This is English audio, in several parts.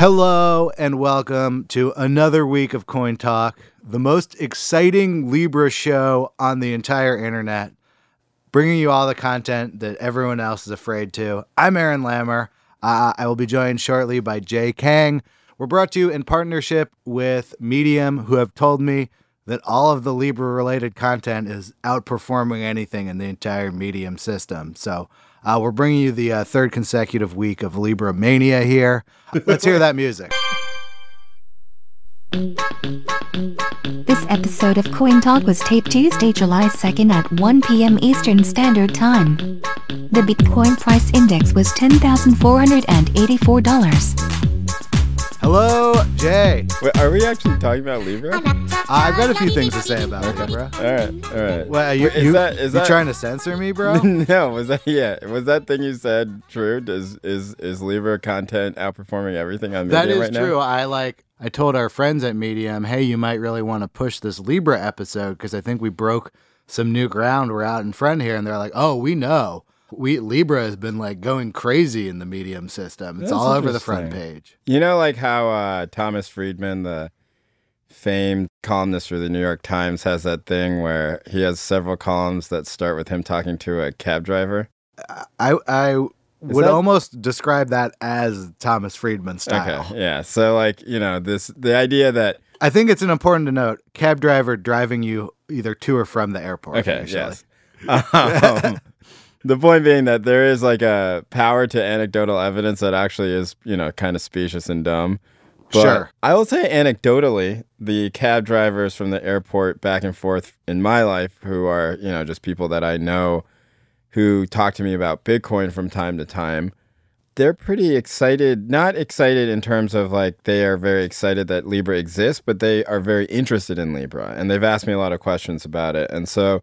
Hello and welcome to another week of Coin Talk, the most exciting Libra show on the entire internet, bringing you all the content that everyone else is afraid to. I'm Aaron Lammer. Uh, I will be joined shortly by Jay Kang. We're brought to you in partnership with Medium, who have told me that all of the Libra related content is outperforming anything in the entire Medium system. So uh, we're bringing you the uh, third consecutive week of Libra Mania here. Let's hear that music. This episode of Coin Talk was taped Tuesday, July 2nd at 1 p.m. Eastern Standard Time. The Bitcoin price index was $10,484. Hello, Jay. Wait, are we actually talking about Libra? I've got a few things to say about Libra. All right, all right. Well, you, Wait, is you, that is you that trying to censor me, bro? no? Was that yeah? Was that thing you said true? Does is is Libra content outperforming everything on Medium right now? That is true. I like. I told our friends at Medium, hey, you might really want to push this Libra episode because I think we broke some new ground. We're out in front here, and they're like, oh, we know. We Libra has been like going crazy in the Medium system. It's That's all over the front page. You know, like how uh, Thomas Friedman, the famed columnist for the New York Times, has that thing where he has several columns that start with him talking to a cab driver. I I would that- almost describe that as Thomas Friedman style. Okay, yeah. So like you know this the idea that I think it's an important to note cab driver driving you either to or from the airport. Okay, yes. Um, the point being that there is like a power to anecdotal evidence that actually is, you know, kind of specious and dumb. But Sure. I will say anecdotally, the cab drivers from the airport back and forth in my life, who are, you know, just people that I know who talk to me about Bitcoin from time to time, they're pretty excited. Not excited in terms of like they are very excited that Libra exists, but they are very interested in Libra. And they've asked me a lot of questions about it. And so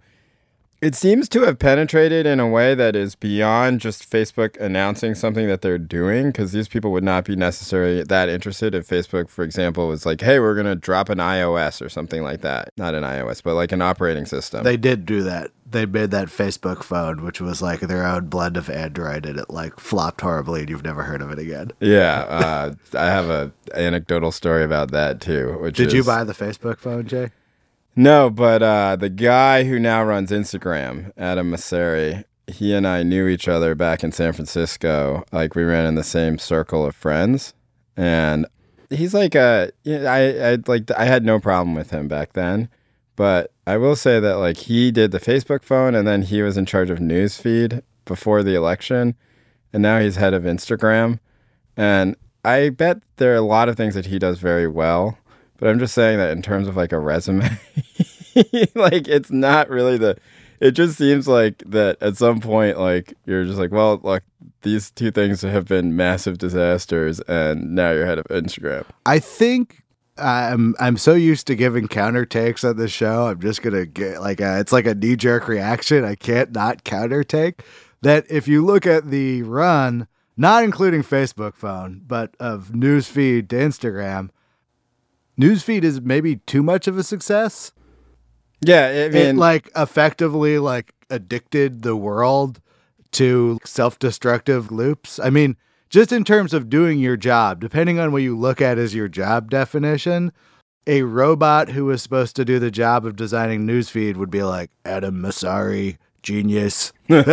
it seems to have penetrated in a way that is beyond just Facebook announcing something that they're doing, because these people would not be necessarily that interested if Facebook, for example, was like, hey, we're going to drop an iOS or something like that. Not an iOS, but like an operating system. They did do that. They made that Facebook phone, which was like their own blend of Android, and it like flopped horribly, and you've never heard of it again. yeah. Uh, I have a anecdotal story about that too. Which Did you buy the Facebook phone, Jay? No, but uh, the guy who now runs Instagram, Adam Mosseri, he and I knew each other back in San Francisco. Like we ran in the same circle of friends, and he's like a. I I like I had no problem with him back then, but I will say that like he did the Facebook phone, and then he was in charge of newsfeed before the election, and now he's head of Instagram, and I bet there are a lot of things that he does very well. But I'm just saying that in terms of like a resume, like it's not really the. It just seems like that at some point, like you're just like, well, look, these two things have been massive disasters, and now you're head of Instagram. I think I'm I'm so used to giving counter takes on the show. I'm just gonna get like a, it's like a knee jerk reaction. I can't not counter take that. If you look at the run, not including Facebook phone, but of newsfeed to Instagram, newsfeed is maybe too much of a success. Yeah, I mean, it like effectively like addicted the world to self-destructive loops. I mean, just in terms of doing your job, depending on what you look at as your job definition, a robot who was supposed to do the job of designing newsfeed would be like Adam Mosseri, genius, very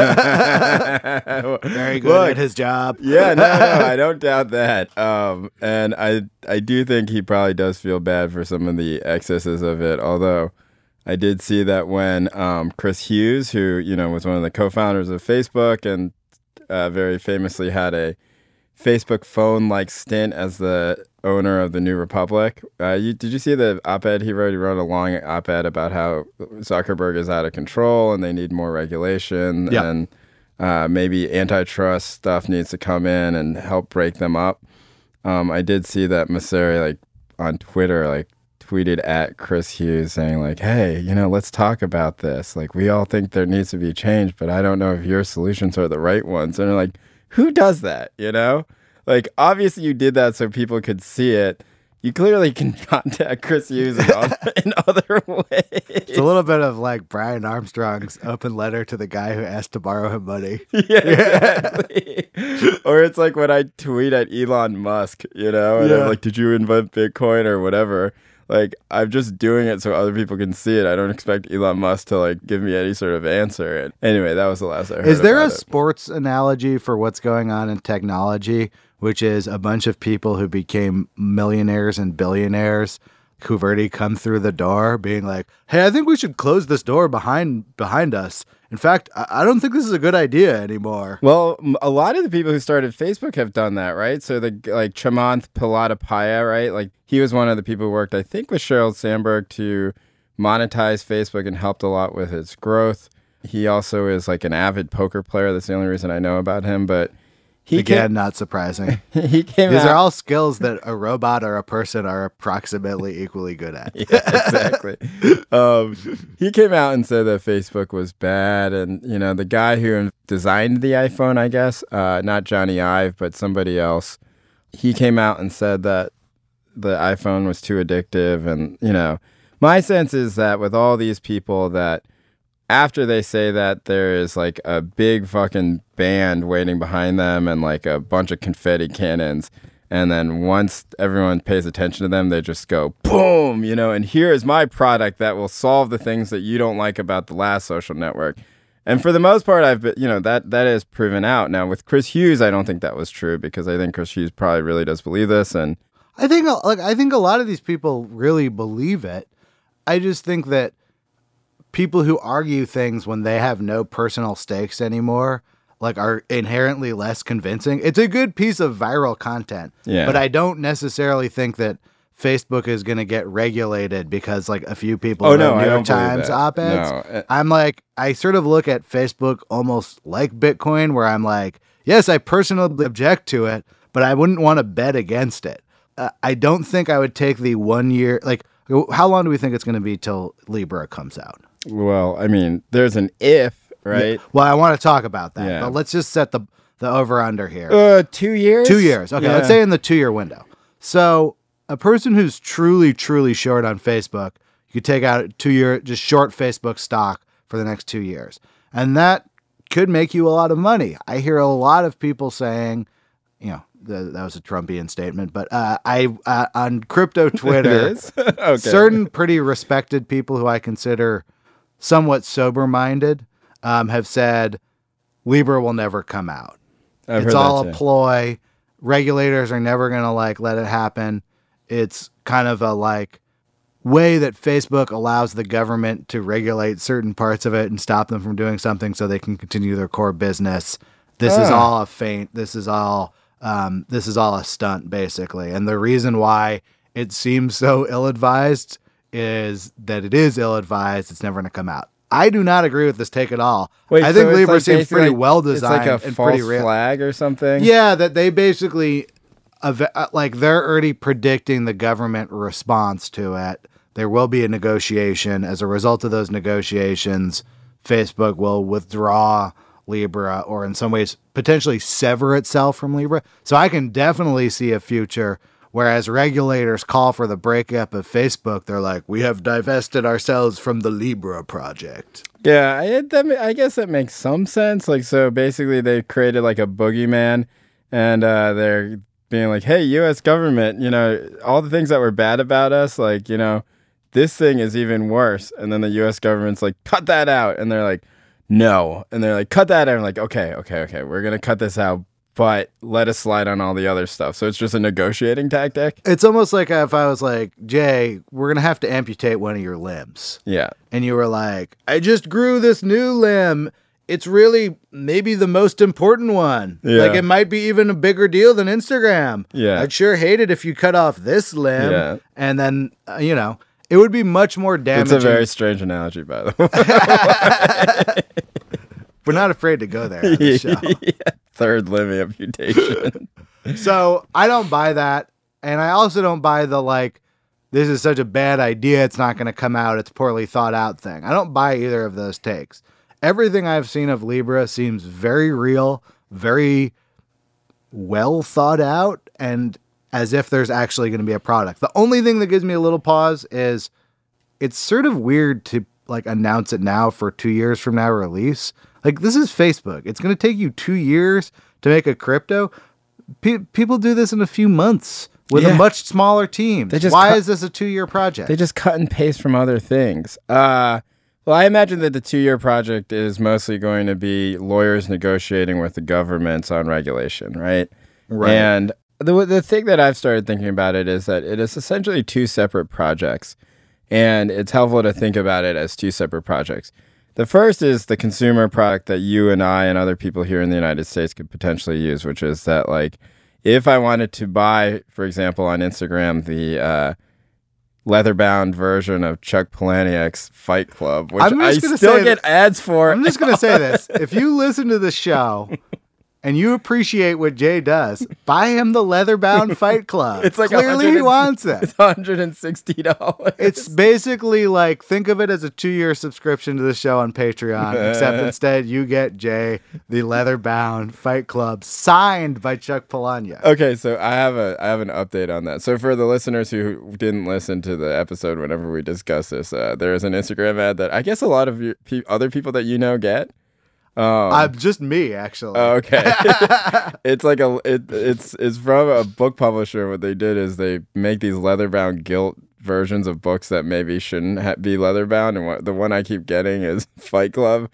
good Look, at his job. yeah, no, no, I don't doubt that. Um, and I, I do think he probably does feel bad for some of the excesses of it. Although, I did see that when um, Chris Hughes, who you know was one of the co-founders of Facebook and uh, very famously had a Facebook phone-like stint as the owner of the New Republic. Uh, you, did you see the op-ed he wrote? He wrote a long op-ed about how Zuckerberg is out of control and they need more regulation Yeah. and uh, maybe antitrust stuff needs to come in and help break them up. Um, I did see that Mosseri like on Twitter like tweeted at Chris Hughes saying like, "Hey, you know, let's talk about this. Like, we all think there needs to be change, but I don't know if your solutions are the right ones." And they're like, "Who does that?" You know, like obviously you did that so people could see it. you clearly can contact Chris Hughes in, other, in other ways. It's a little bit of like Brian Armstrong's open letter to the guy who asked to borrow him money. yeah, exactly. or it's like when I tweet at Elon Musk, you know, and Yeah. I'm like, "Did you invent Bitcoin or whatever?" Like, I'm just doing it so other people can see it. I don't expect Elon Musk to like give me any sort of answer. And anyway, that was the last I heard. Is there a it. sports analogy for what's going on in technology, which is a bunch of people who became millionaires and billionaires already come through the door being like, "Hey, I think we should close this door behind behind us. In fact, I, don't think this is a good idea anymore." Well, a lot of the people who started Facebook have done that, right? So the like Chamath Palihapitiya, right? Like he was one of the people who worked, I think, with Sheryl Sandberg to monetize Facebook and helped a lot with its growth. He also is like an avid poker player. That's the only reason I know about him. But he Again, not surprising. he came These out. are all skills that a robot or a person are approximately equally good at. yeah, exactly. um, he came out and said that Facebook was bad, and you know the guy who designed the iPhone, I guess, uh, not Jony Ive, but somebody else, he came out and said that the iPhone was too addictive, and you know, my sense is that with all these people that after they say that there is like a big fucking band waiting behind them and like a bunch of confetti cannons and then once everyone pays attention to them they just go boom you know and here is my product that will solve the things that you don't like about the last social network and for the most part i've been you know that that is proven out now with chris hughes i don't think that was true because i think chris hughes probably really does believe this and I think uh, like I think a lot of these people really believe it. I just think that people who argue things when they have no personal stakes anymore like are inherently less convincing. It's a good piece of viral content. Yeah. But I don't necessarily think that Facebook is going to get regulated because like a few people Oh, no, New I York Times op-eds. No, uh, I'm like I sort of look at Facebook almost like Bitcoin where I'm like, yes, I personally object to it, but I wouldn't want to bet against it. Uh, I don't think I would take the one year like how long do we think it's going to be till Libra comes out? Well i mean there's an if right Well, I want to talk about that, Yeah. but let's just set the the over under here. uh two years Two years. Okay, let's say in the two year window. So a person who's truly, truly short on Facebook, you could take out two year just short Facebook stock for the next two years. And that could make you a lot of money. I hear a lot of people saying, you know, th- that was a Trumpian statement, but uh, I uh, on crypto Twitter, okay certain pretty respected people who I consider somewhat sober minded um, have said Libra will never come out I've it's all a ploy. Regulators are never going to like let it happen. It's kind of a like way that Facebook allows the government to regulate certain parts of it and stop them from doing something so they can continue their core business. This is Ah. all a feint. This is all um, this is all a stunt basically. And the reason why it seems so ill-advised is that it is ill-advised. It's never going to come out. I do not agree with this take at all. Wait, I think so Libra like seems pretty like- well designed It's like a and false pretty real. flag or something. Yeah, that they basically, uh, like, they're already predicting the government response to it. There will be a negotiation. As a result of those negotiations, Facebook will withdraw Libra or, in some ways, potentially sever itself from Libra. So I can definitely see a future. Whereas regulators call for the breakup of Facebook, they're like, we have divested ourselves from the Libra project. Yeah, I, that, I guess that makes some sense. Like, so basically, they created like a boogeyman, and uh, they're being like, "Hey, U.S. government, you know, all the things that were bad about us, like, you know, this thing is even worse." And then the U.S. government's like, "Cut that out," and they're like, "No," and they're like, "Cut that out." I'm like, "Okay, okay, okay, we're gonna cut this out." But let us slide on all the other stuff. So it's just a negotiating tactic. It's almost like if I was like, Jay, we're going to have to amputate one of your limbs. Yeah. and you were like, I just grew this new limb. It's really maybe the most important one. Yeah. Like it might be even a bigger deal than Instagram. Yeah. I'd sure hate it if you cut off this limb. Yeah. And then, uh, you know, it would be much more damaging. It's a very strange analogy, by the way. We're not afraid to go there on the show. yeah. Third limb amputation. So I don't buy that. And I also don't buy the like, this is such a bad idea. It's not going to come out. It's poorly thought out thing. I don't buy either of those takes. Everything I've seen of Libra seems very real, very well thought out. And as if there's actually going to be a product. The only thing that gives me a little pause is it's sort of weird to like announce it now for 2 years from now release. Like this is Facebook. It's going to take you 2 years to make a crypto. Pe- people do this in a few months with Yeah. a much smaller team. Why cut- is this a 2-year project? They just cut and paste from other things. Uh, well, I imagine that the two year project is mostly going to be lawyers negotiating with the governments on regulation, right? Right. And the, the thing that I've started thinking about it is that it is essentially two separate projects. And it's helpful to think about it as two separate projects. The first is the consumer product that you and I and other people here in the United States could potentially use, which is that, like, if I wanted to buy, for example, on Instagram, the uh, leather bound version of Chuck Palahniuk's Fight Club, which I'm I still say get ads for. I'm just gonna say this: if you listen to the show and you appreciate what Jay does, buy him the leather-bound Fight Club. It's like clearly he wants it. It's hundred and sixty dollars. It's basically like think of it as a two-year subscription to the show on Patreon, except instead you get Jay the leather-bound Fight Club signed by Chuck Palahniuk. Okay, so I have a I have an update on that. So for the listeners who didn't listen to the episode whenever we discussed this, uh, there is an Instagram ad that I guess a lot of your, pe- other people that you know get. Um, I'm just me, actually. Oh, okay. it's like a it, it's it's from a book publisher. What they did is they make these leather bound gilt versions of books that maybe shouldn't ha- be leather bound, and what, the one I keep getting is Fight Club.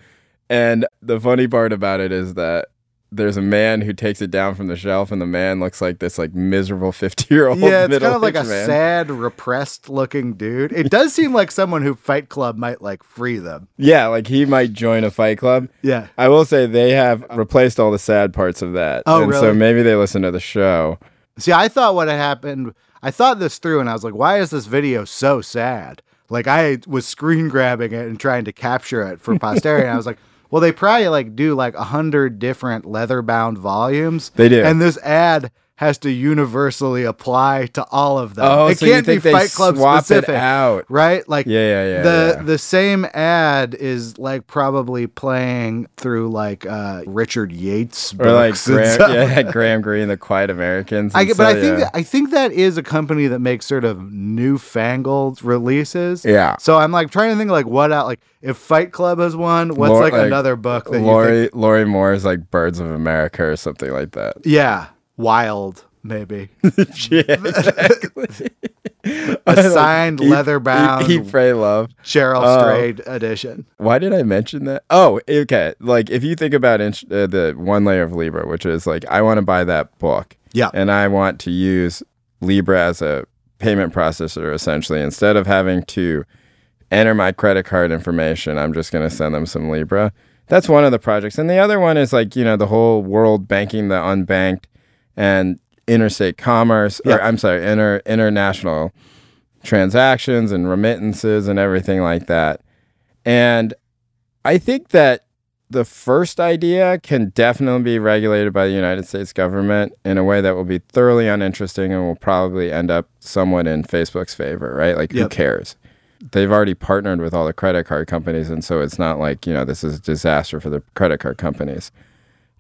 And the funny part about it is that there's a man who takes it down from the shelf, and the man looks like this like miserable fifty year old. yeah, it's kind of like a man. sad, repressed-looking dude. It does seem like someone who Fight Club might like free them. Yeah, like he might join a Fight Club. Yeah. I will say they have replaced all the sad parts of that. Oh, and so maybe they listen to the show. See, I thought what had happened, I thought this through and I was like, why is this video so sad? Like, I was screen grabbing it and trying to capture it for posterity. and I was like, well, they probably like do like a hundred different leather bound volumes. They do. And this ad has to universally apply to all of them. Oh, it so you can't think be Fight Club swap it specific. out. Right? Like, Yeah, yeah, yeah, The yeah. the same ad is like probably playing through like uh Richard Yates Or like Graham, yeah, Graham Greene, the Quiet Americans. I but so, I think yeah. that, I think that is a company that makes sort of newfangled releases. Yeah. So I'm like trying to think like what out like if Fight Club has one, what's like, like, another book that you Lorrie think? Lorrie Moore is like Birds of America or something like that. Yeah, Wild maybe yeah, a signed Eat- leather bound Eat, Pray, Love. Cheryl Oh. Strayed edition. Why did I mention that? Oh, okay. Like if you think about uh, the one layer of Libra, which is like I want to buy that book, Yeah. and I want to use Libra as a payment processor essentially instead of having to enter my credit card information, I'm just going to send them some Libra. That's one of the projects. And the other one is like, you know, the whole world banking the unbanked and interstate commerce, Yeah. or I'm sorry, inter international transactions and remittances and everything like that. And I think that the first idea can definitely be regulated by the United States government in a way that will be thoroughly uninteresting and will probably end up somewhat in Facebook's favor, right? Like, who cares? They've already partnered with all the credit card companies, and so it's not like, you know, this is a disaster for the credit card companies.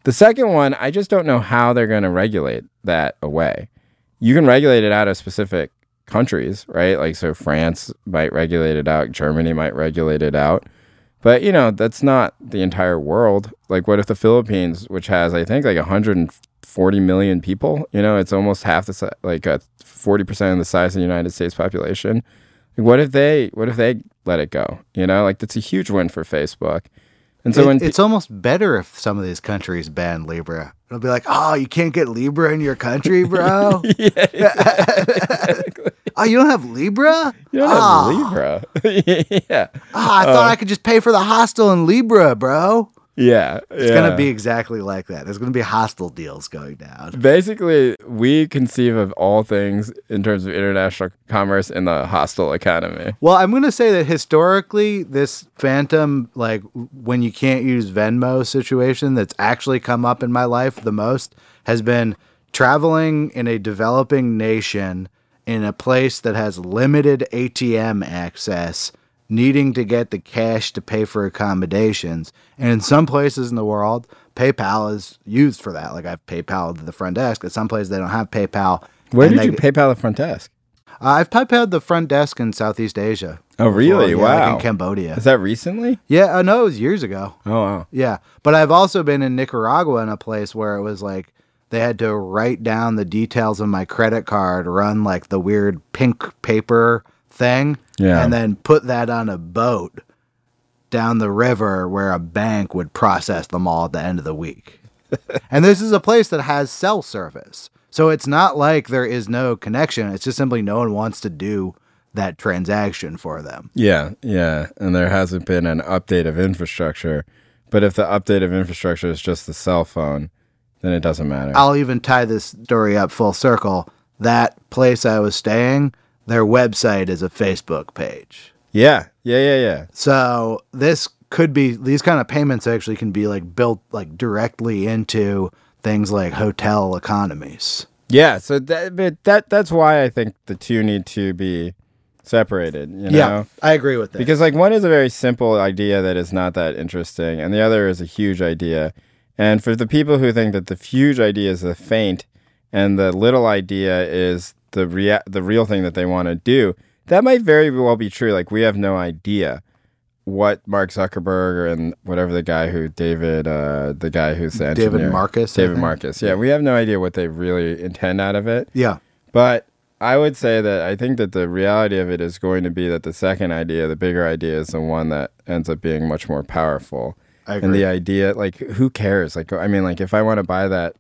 The second one, I just don't know how they're going to regulate that away. You can regulate it out of specific countries, right? Like, so France might regulate it out, Germany might regulate it out. But, you know, that's not the entire world. Like, what if the Philippines, which has, I think, like 140 million people, you know, it's almost half the, si- like, uh, 40% of the size of the United States population. What if they, what if they let it go? You know, like, that's a huge win for Facebook. And so It- pe- it's almost better if some of these countries ban Libra. It'll be like, oh, you can't get Libra in your country, bro. oh, you don't have Libra? You don't Ah. have Libra. yeah. Ah, I thought I could just pay for the hostel in Libra, bro. Yeah. It's gonna be exactly like that. There's gonna be hostile deals going down. Basically, we conceive of all things in terms of international commerce in the hostile economy. Well, I'm gonna say that historically, this phantom, like when you can't use Venmo situation, that's actually come up in my life the most has been traveling in a developing nation in a place that has limited ATM access, needing to get the cash to pay for accommodations. And in some places in the world, PayPal is used for that. Like I've PayPal to the front desk. At some places they don't have PayPal. Where did you PayPal the front desk? Uh, I've PayPal'd the front desk in Southeast Asia. Oh, really? before, yeah, like wow. in Cambodia. Is that recently? Yeah, uh, no, it was years ago. Oh, wow. Yeah, but I've also been in Nicaragua in a place where it was like they had to write down the details of my credit card, run like the weird pink paper thing, Yeah. and then put that on a boat down the river where a bank would process them all at the end of the week. and this is a place that has cell service. So it's not like there is no connection. It's just simply no one wants to do that transaction for them. Yeah, yeah. And there hasn't been an update of infrastructure. But if the update of infrastructure is just the cell phone, then it doesn't matter. I'll even tie this story up full circle. That place I was staying, their website is a Facebook page. yeah, yeah, yeah, yeah. So this could be these kind of payments actually can be like built like directly into things like hotel economies. Yeah, so that but that that's why I think the two need to be separated, you know? I agree with that. Because like one is a very simple idea that is not that interesting, and the other is a huge idea. And for the people who think that the huge idea is the feint, and the little idea is the rea- the real thing that they want to do, that might very well be true. Like we have no idea what Mark Zuckerberg and whatever the guy who David, uh, the guy who's the David Marcus, David. Marcus. Yeah, we have no idea what they really intend out of it. yeah. But I would say that I think that the reality of it is going to be that the second idea, the bigger idea, is the one that ends up being much more powerful. I And the idea, like, who cares? Like, I mean, like, if I want to buy that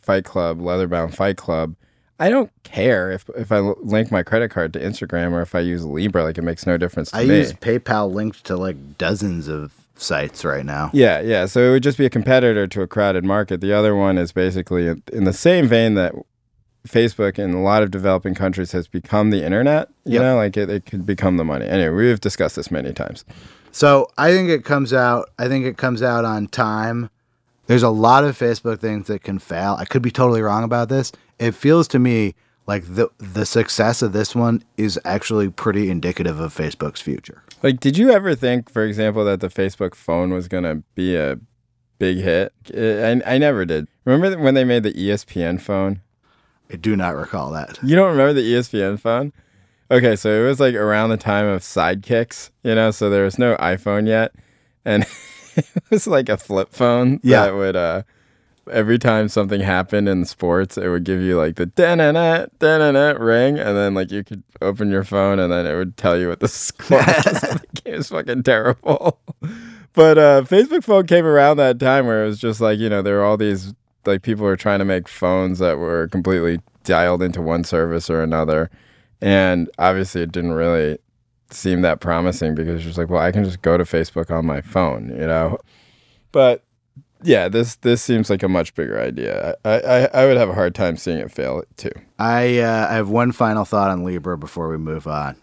Fight Club, Leatherbound Fight Club, I don't care if if I link my credit card to Instagram or if I use Libra. Like, it makes no difference to me. I me. use PayPal linked to like dozens of sites right now. Yeah, yeah. So it would just be a competitor to a crowded market. The other one is basically in in the same vein that Facebook in a lot of developing countries has become the internet. You Yep. know, like it, it could become the money. Anyway, we've discussed this many times. So I think it comes out. I think it comes out on time. There's a lot of Facebook things that can fail. I could be totally wrong about this. It feels to me like the the success of this one is actually pretty indicative of Facebook's future. Like, did you ever think, for example, that the Facebook phone was going to be a big hit? I, I never did. Remember when they made the ESPN phone? I do not recall that. You don't remember the ESPN phone? Okay, so it was like around the time of sidekicks, you know, so there was no iPhone yet. And it was like a flip phone Yeah. that would uh every time something happened in sports, it would give you like the da-na-na, da-na-na ring, and then like you could open your phone and then it would tell you what the score was. the game was fucking terrible. But uh Facebook phone came around that time where it was just like, you know, there were all these like people were trying to make phones that were completely dialed into one service or another. And obviously it didn't really seem that promising because just like, well, I can just go to Facebook on my phone, you know. But yeah, this this seems like a much bigger idea. I I, I would have a hard time seeing it fail too. I uh, I have one final thought on Libra before we move on.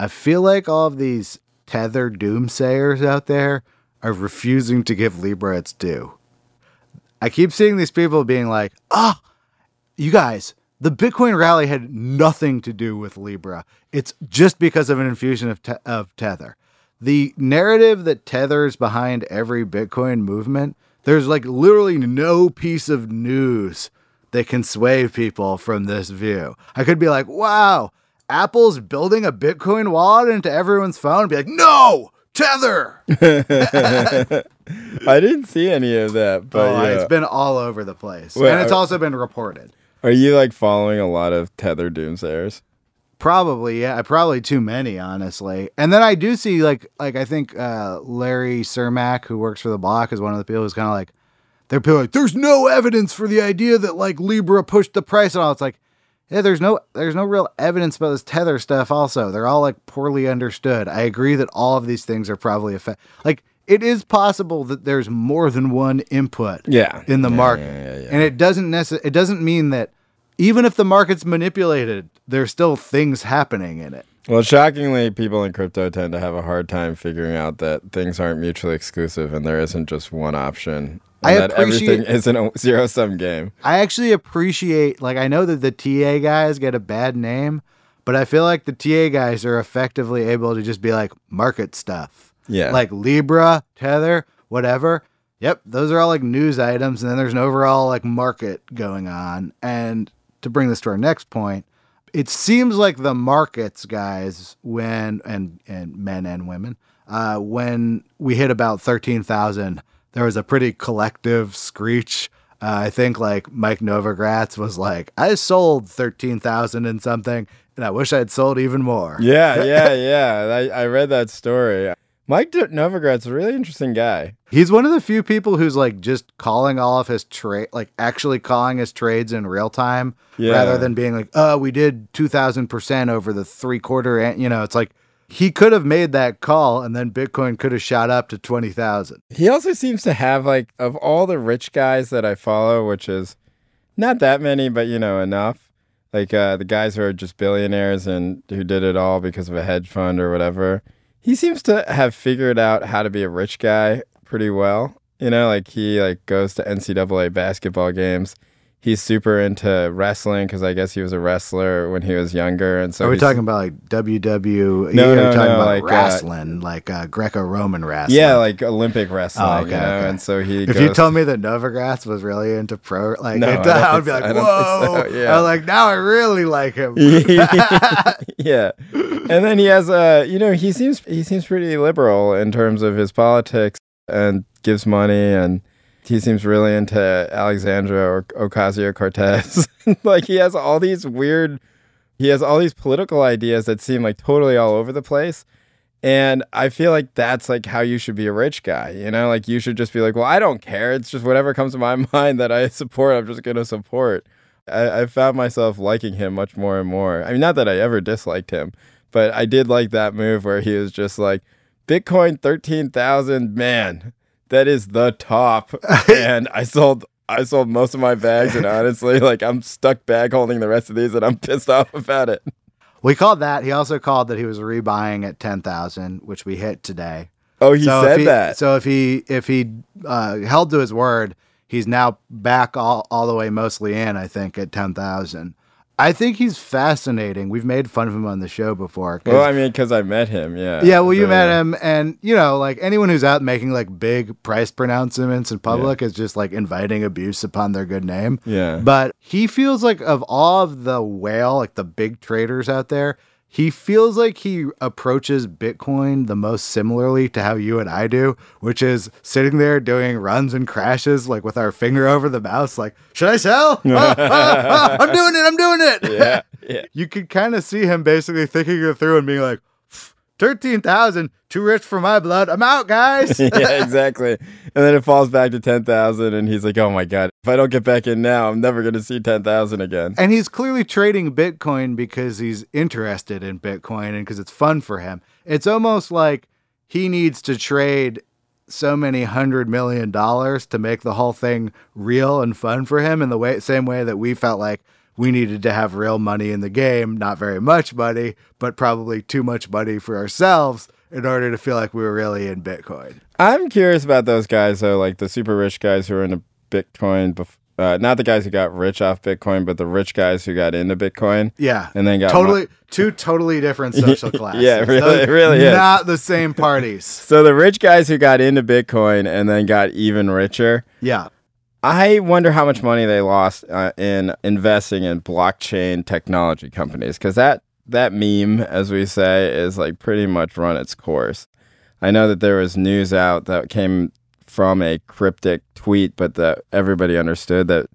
I feel like all of these tether doomsayers out there are refusing to give Libra its due. I keep seeing these people being like, "Ah, you guys, the Bitcoin rally had nothing to do with Libra. It's just because of an infusion of, te- of Tether. The narrative that Tether's behind every Bitcoin movement, there's like literally no piece of news that can sway people from this view. I could be like, wow, Apple's building a Bitcoin wallet into everyone's phone and be like, no, Tether. I didn't see any of that, but oh, yeah. it's been all over the place. Well, and it's I- also been reported. Are you like following a lot of tether doomsayers? Probably, yeah. Probably too many, honestly. And then I do see like like I think uh, Larry Cermak, who works for the block, is one of the people who's kind of like they're people like, there's no evidence for the idea that like Libra pushed the price and all. It's like, yeah, there's no there's no real evidence about this tether stuff. Also, they're all like poorly understood. I agree that all of these things are probably effect like it is possible that there's more than one input Yeah. in the Yeah, market. yeah. And it doesn't necess- it doesn't mean that even if the market's manipulated, there's still things happening in it. Well, shockingly, people in crypto tend to have a hard time figuring out that things aren't mutually exclusive and there isn't just one option. And I that everything isn't a zero sum game. I actually appreciate like I know that the TA guys get a bad name, but I feel like the TA guys are effectively able to just be like market stuff. Yeah. Like Libra, Tether, whatever. Yep, those are all like news items and then there's an overall like market going on and to bring this to our next point, it seems like the markets guys when and and men and women uh, when we hit about thirteen thousand, there was a pretty collective screech. Uh, I think like Mike Novogratz was like, I sold thirteen thousand and something, and I wish I'd sold even more. Yeah, yeah, yeah. I, I read that story. Mike Novogratz a really interesting guy. He's one of the few people who's like just calling all of his trade, like actually calling his trades in real time, Yeah. rather than being like, "Oh, we did two thousand percent over the three quarter." And you know, it's like he could have made that call, and then Bitcoin could have shot up to twenty thousand. He also seems to have like of all the rich guys that I follow, which is not that many, but you know enough. Like uh, the guys who are just billionaires and who did it all because of a hedge fund or whatever. He seems to have figured out how to be a rich guy pretty well. You know, like he like goes to NCAA basketball games. He's super into wrestling because I guess he was a wrestler when he was younger, and so Are we talking about like WWE? No, no, talking no, about like, uh, wrestling, like uh, Greco-Roman wrestling. Yeah, like Olympic wrestling. Oh, okay, you know? okay. And so he. If goes you told me that Novogratz was really into pro, like No, I I, would be like, whoa! so, yeah. I was like, now I really like him. yeah. And then he has a, you know, he seems he seems pretty liberal in terms of his politics and gives money and he seems really into Alexandra Ocasio Cortez. like he has all these weird he has all these political ideas that seem like totally all over the place. And I feel like that's like how you should be a rich guy, you know? Like you should just be like, well, I don't care. It's just whatever comes to my mind that I support, I'm just going to support. I, I found myself liking him much more and more. I mean, not that I ever disliked him, but I did like that move where he was just like, Bitcoin 13,000, man, that is the top. and I sold. I sold most of my bags, and honestly, like I'm stuck bag holding the rest of these, and I'm pissed off about it. We called that. He also called that he was rebuying at ten thousand, which we hit today. Oh, he so said he, that. So if he if he uh, held to his word, he's now back all, all the way mostly in. I think at ten thousand. I think he's fascinating. We've made fun of him on the show before. well, I mean, because I met him, yeah. yeah, well, you So, met him, and you know, like anyone who's out making like big price pronouncements in public is just like inviting abuse upon their good name. Yeah. But he feels like of all of the whale, like the big traders out there, he feels like he approaches Bitcoin the most similarly to how you and I do, which is sitting there doing runs and crashes, like with our finger over the mouse, like, should I sell? Ah, ah, ah, I'm doing it, I'm doing it. Yeah, yeah. you could kind of see him basically thinking it through and being like, 13,000, too rich for my blood. I'm out, guys. yeah, exactly. And then it falls back to 10,000 and he's like, "Oh my god, if I don't get back in now, I'm never going to see 10,000 again." And he's clearly trading Bitcoin because he's interested in Bitcoin and because it's fun for him. It's almost like he needs to trade so many hundred million dollars to make the whole thing real and fun for him in the way same way that we felt like we needed to have real money in the game, not very much money, but probably too much money for ourselves in order to feel like we were really in Bitcoin. I'm curious about those guys though, like the super rich guys who are into Bitcoin bef- uh, not the guys who got rich off Bitcoin, but the rich guys who got into Bitcoin. Yeah. And then got totally two totally different social classes. Yeah, really- Those- really is. Not the same parties. So the rich guys who got into Bitcoin and then got even richer. Yeah. I wonder how much money they lost uh, in investing in blockchain technology companies because that that meme, as we say, is like pretty much run its course. I know that there was news out that came from a cryptic tweet, but that everybody understood that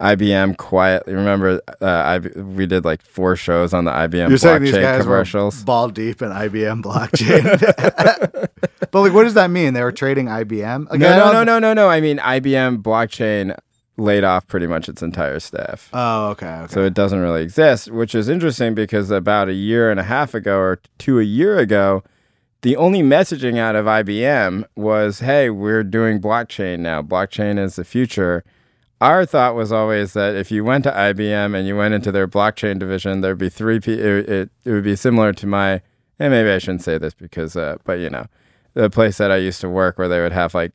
IBM quietly. Remember, uh, I, we did like four shows on the IBM You're saying these guys commercials. were ball deep in IBM blockchain. but like, what does that mean? They were trading IBM? Like, no, no, no, no, no, no. I mean, IBM blockchain laid off pretty much its entire staff. Oh, okay. okay. So it doesn't really exist, which is interesting because about a year and a half ago or two a year ago, the only messaging out of IBM was, hey, we're doing blockchain now. Blockchain is the future. Our thought was always that if you went to IBM and you went into their blockchain division, there'd be three. P- it, it, it would be similar to my. And maybe I shouldn't say this because, uh, but you know, the place that I used to work where they would have like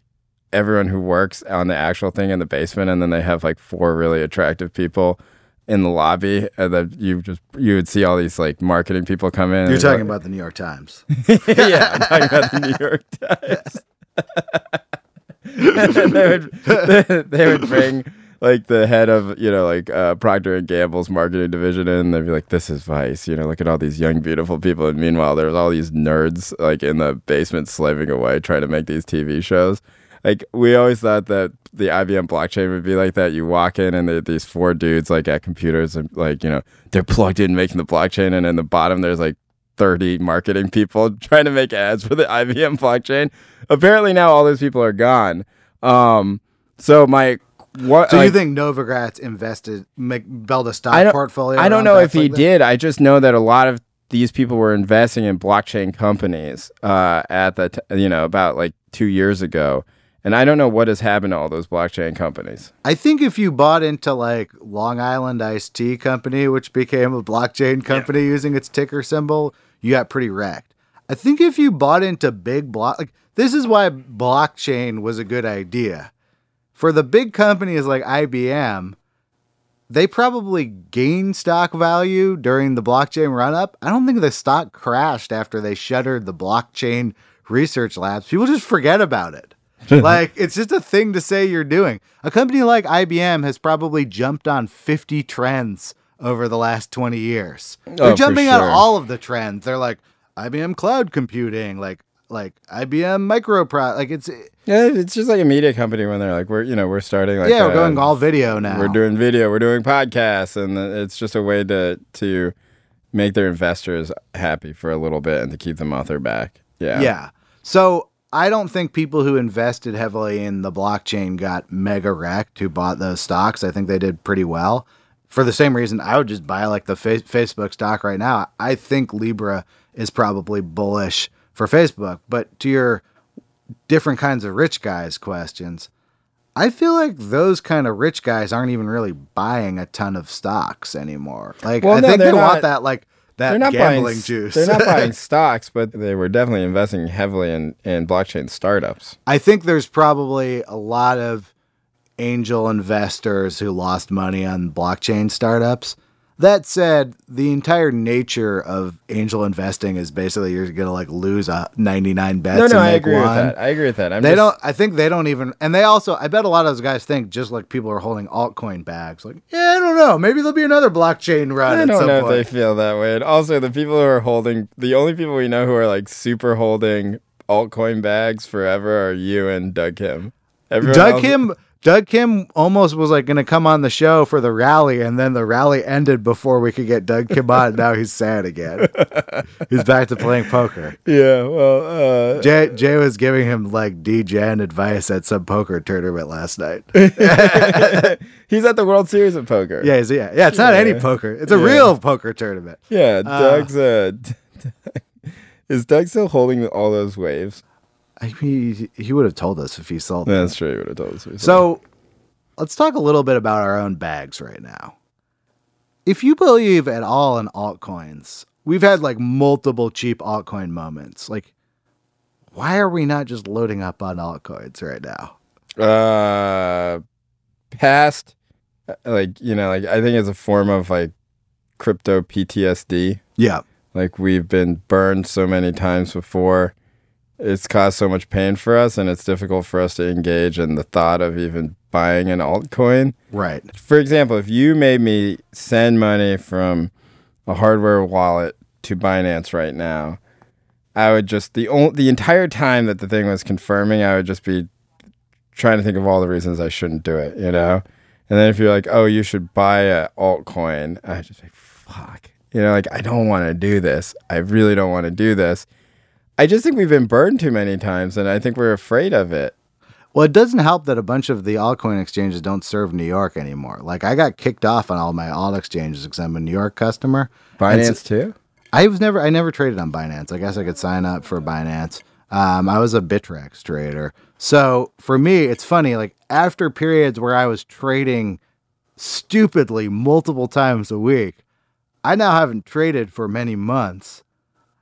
everyone who works on the actual thing in the basement, and then they have like four really attractive people in the lobby, and then you just you would see all these like marketing people come in. You're talking about the New York Times. yeah, I'm talking about the New York Times. they would they, would bring like the head of you know like uh, Procter and Gamble's marketing division, and they'd be like, "This is Vice." You know, look at all these young, beautiful people, and meanwhile, there's all these nerds like in the basement slaving away trying to make these TV shows. Like we always thought that the IBM blockchain would be like that. You walk in and there these four dudes like at computers and like you know they're plugged in making the blockchain, and in the bottom there's like 30 marketing people trying to make ads for the IBM blockchain. Apparently now all those people are gone. Um, so my what So you think Novogratz invested, make, build a stock portfolio? I don't know if he like did. I just know that a lot of these people were investing in blockchain companies uh, at the t- you know about like two years ago, and I don't know what has happened to all those blockchain companies. I think if you bought into like Long Island Iced Tea Company, which became a blockchain company using its ticker symbol, you got pretty wrecked. I think if you bought into big block, like this is why blockchain was a good idea. For the big companies like IBM, they probably gained stock value during the blockchain run up. I don't think the stock crashed after they shuttered the blockchain research labs. People just forget about it. Like it's just a thing to say you're doing. A company like IBM has probably jumped on 50 trends over the last 20 years. Oh, They're for jumping on all of the trends. They're like IBM cloud computing, like like IBM micropro like it's Yeah, it's just like a media company when they're like, we're you know we're starting like yeah, we're going all video now. we're doing video, we're doing podcasts, and it's just a way to to make their investors happy for a little bit and to keep them off their back. Yeah, Yeah. So I don't think people who invested heavily in the blockchain got mega wrecked who bought those stocks. I think they did pretty well. For the same reason, I would just buy like the fa- Facebook stock right now. I think Libra is probably bullish for Facebook. But to your different kinds of rich guys questions, I feel like those kind of rich guys aren't even really buying a ton of stocks anymore. Like Well, I no, think they they're want not- that like that they're not gambling buying juice. They're not buying stocks, but they were definitely investing heavily in in blockchain startups. I think there's probably a lot of angel investors who lost money on blockchain startups. That said, the entire nature of angel investing is basically you're gonna like lose a 99 bets No, no, I agree one. with that. I agree with that. I'm They just, don't. I think they don't even. And they also. I bet a lot of those guys think just like people are holding altcoin bags. Like, yeah, I don't know. Maybe there'll be another blockchain run I at don't some know point. if they feel that way. And also, the people who are holding the only people we know who are like super holding altcoin bags forever are you and Doug Kim. Everyone Doug else- Kim. Doug Kim almost was like going to come on the show for the rally, and then the rally ended before we could get Doug Kim on. now he's sad again. he's back to playing poker. Yeah, well, uh, Jay, Jay was giving him like degen advice at some poker tournament last night. he's at the World Series of Poker. yeah, he's, yeah, yeah. It's not any poker; it's a Yeah. real poker tournament. yeah. Doug's uh, is Doug still holding all those waves? I mean, he, he would have told us if he sold. them. That's true. He would have told us. So let's talk a little bit about our own bags right now. If you believe at all in altcoins, we've had like multiple cheap altcoin moments. Like, why are we not just loading up on altcoins right now? uh past uh, like you know like i think it's a form of like crypto ptsd Yeah. like we've been burned so many times before it's caused so much pain for us and it's difficult for us to engage in the thought of even buying an altcoin Right. for example if you made me send money from a hardware wallet to binance right now i would just the only the entire time that the thing was confirming i would just be trying to think of all the reasons I shouldn't do it, you know? And then if you're like, oh, you should buy an altcoin, I just say, fuck. You know, like I don't want to do this. I really don't want to do this. I just think we've been burned too many times and I think we're afraid of it. Well, it doesn't help that a bunch of the altcoin exchanges don't serve New York anymore. Like, I got kicked off on all my alt exchanges because I'm a New York customer. So- Binance too? I was never I never traded on Binance. I guess I could sign up for Binance. Um, I was a Bittrex trader. So for me, it's funny, like after periods where I was trading stupidly multiple times a week, I now haven't traded for many months.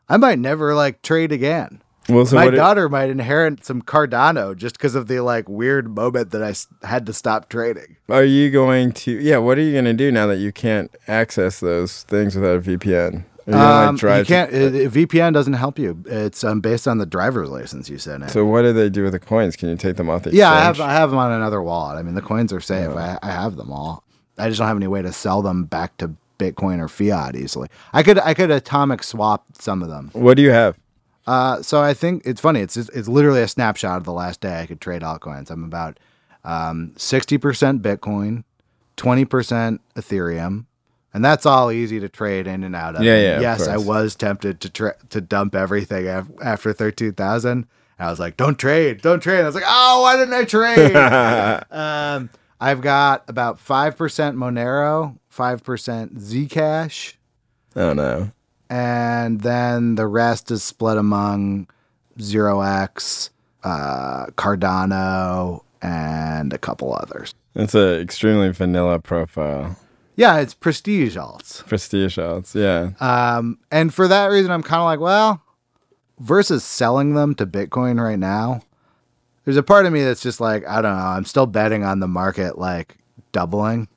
I might never like trade again. Well, so My daughter might inherit some Cardano just because of the like weird moment that I s- had to stop trading. are you going to Yeah, what are you going to do now that you can't access those things without a VPN? You gonna, like, Um, you can't. uh, VPN doesn't help you. It's um, based on the driver's license you sent in. so what do they do with the coins? Can you take them off the yeah, I have. I have them on another wallet. I mean, the coins are safe. I, I have them all. I just don't have any way to sell them back to Bitcoin or fiat easily. I could. I could atomic swap some of them. What do you have? Uh, so I think it's funny. It's it's literally a snapshot of the last day I could trade altcoins. I'm about um, sixty percent Bitcoin, twenty percent Ethereum, and that's all easy to trade in and out of. Yeah, yeah, Yes, I was tempted to tra- to dump everything af- after thirteen thousand. I was like, "Don't trade, don't trade." I was like, "Oh, why didn't I trade?" um, I've got about five percent Monero, five percent Zcash Oh no. and then the rest is split among Zero X, uh, Cardano, and a couple others. It's an extremely vanilla profile. Yeah, it's prestige alts. Prestige shots. Yeah. Um, and for that reason, I'm kind of like, well, versus selling them to Bitcoin right now, there's a part of me that's just like, I don't know. I'm still betting on the market like doubling.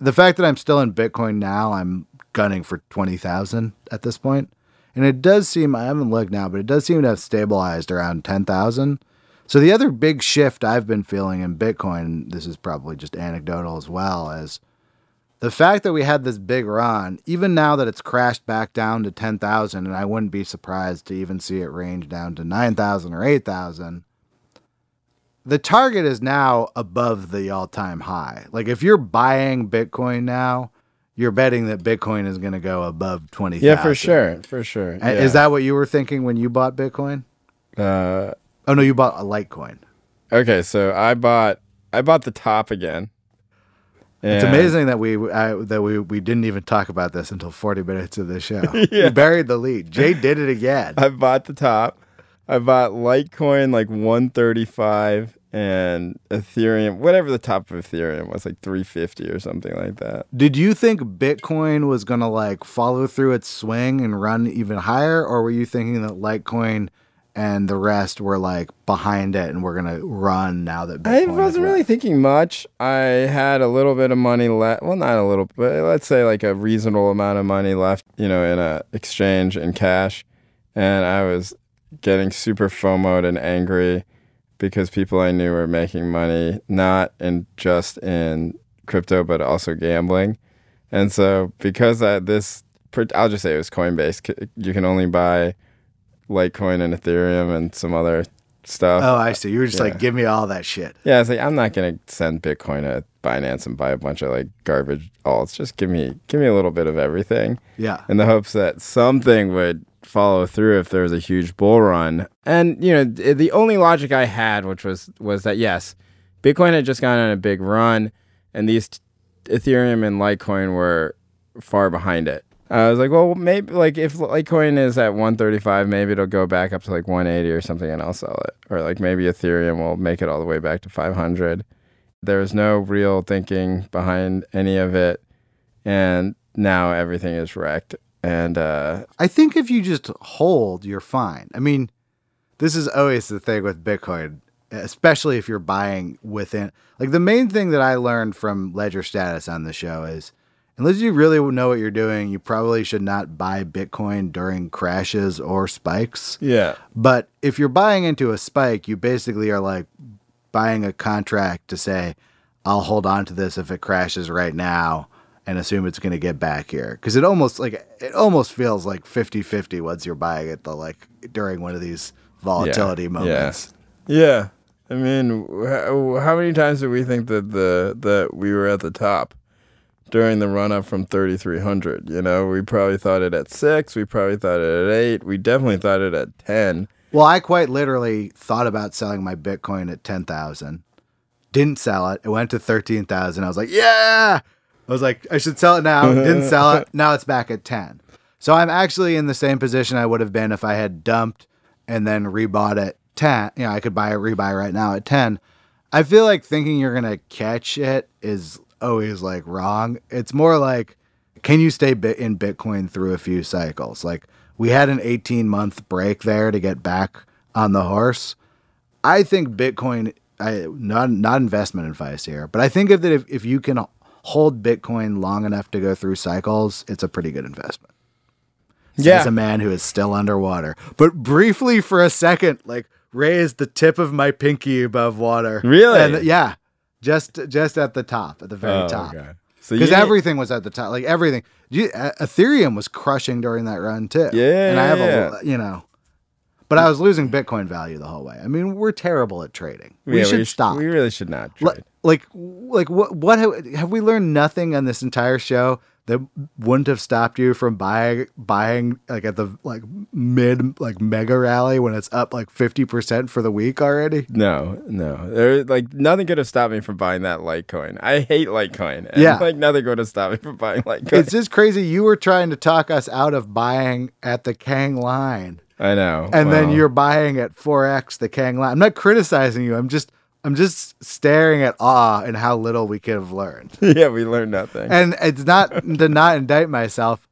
The fact that I'm still in Bitcoin now, I'm gunning for 20,000 at this point. And it does seem, I haven't looked now, but it does seem to have stabilized around 10,000. So the other big shift I've been feeling in Bitcoin, this is probably just anecdotal as well, is the fact that we had this big run, even now that it's crashed back down to 10,000, and I wouldn't be surprised to even see it range down to 9,000 or 8,000, the target is now above the all time high. Like if you're buying Bitcoin now, you're betting that Bitcoin is going to go above 20. Yeah, for sure. For sure. Yeah. Is that what you were thinking when you bought Bitcoin? Uh, Oh, no, you bought a Litecoin. okay, so I bought I bought the top again. It's amazing that we I, that we we didn't even talk about this until 40 minutes of the show. We buried the lead. Jay did it again. I bought the top. I bought Litecoin like 135 and Ethereum, whatever the top of Ethereum was, like 350 or something like that. Did you think Bitcoin was going to like follow through its swing and run even higher or were you thinking that Litecoin and the rest were like behind it and we're going to run now that I Bitcoin is wasn't really thinking much. I had a little bit of money left. Well, not a little, but let's say like a reasonable amount of money left, you know, in a exchange in cash. And I was getting super FOMOed and angry because people I knew were making money, not in just in crypto, but also gambling. And so because I, this, I'll just say it was Coinbase. You can only buy Litecoin and Ethereum and some other stuff. Oh, I see. You were just Yeah. like give me all that shit. Yeah, it's like I'm not gonna send Bitcoin to Binance and buy a bunch of like garbage alts. Just give me give me a little bit of everything Yeah. in the hopes that something would follow through if there was a huge bull run. And you know, the only logic I had, which was was that yes, Bitcoin had just gone on a big run, and these Ethereum and Litecoin were far behind it. I was like, well, maybe like if Litecoin is at 135, maybe it'll go back up to like 180 or something, and I'll sell it. Or like maybe Ethereum will make it all the way back to 500. There was no real thinking behind any of it, and now everything is wrecked. And uh, I think if you just hold, you're fine. I mean, this is always the thing with Bitcoin, especially if you're buying within. Like the main thing that I learned from Ledger Status on the show is unless you really know what you're doing, you probably should not buy Bitcoin during crashes or spikes. yeah, But if you're buying into a spike, you basically are like buying a contract to say, I'll hold on to this if it crashes right now and assume it's going to get back here. Cause it almost like, it almost feels like 50 50 once you're buying it, the like during one of these volatility moments. Yeah. I mean, how, how many times did we think that the that we were at the top during the run up from 3300? You know, we probably thought it at 6, we probably thought it at 8, we definitely thought it at 10. Well, I quite literally thought about selling my Bitcoin at 10,000. Didn't sell it. It went to 13,000. I was like, yeah. I was like, I should sell it now. Didn't sell it. Now it's back at 10. So I'm actually in the same position I would have been if I had dumped and then rebought at 10. You know, I could buy a rebuy right now at 10. I feel like thinking you're going to catch it is always like wrong. It's more like, can you stay bit in Bitcoin through a few cycles? Like we had an 18 month break there to get back on the horse. I think Bitcoin, I not not investment advice here, but I think that if, if you can hold Bitcoin long enough to go through cycles, it's a pretty good investment. Yeah. a man who is still underwater. But briefly for a second, like raised the tip of my pinky above water. Really? And yeah. Just just at the top, at the very Oh, top. okay. So Because everything was at the top, like everything. You, uh, Ethereum was crushing during that run too. Yeah, and I have a, you know, but I was losing Bitcoin value the whole way. I mean, we're terrible at trading. We Yeah, should sh- stop. We really should not trade. Like like what what have, have we learned nothing on this entire show that wouldn't have stopped you from buying buying like at the like mid like mega rally when it's up like 50% for the week already No, no. There, like nothing could have stopped me from buying that Litecoin. I hate Litecoin. And, Yeah. like nothing could have stopped me from buying Litecoin. it's just crazy you were trying to talk us out of buying at the Kang line I know. and then you're buying at 4x the Kang line I'm not criticizing you I'm just I'm just staring at awe and how little we could have learned yeah, we learned nothing. and it's not to not indict myself.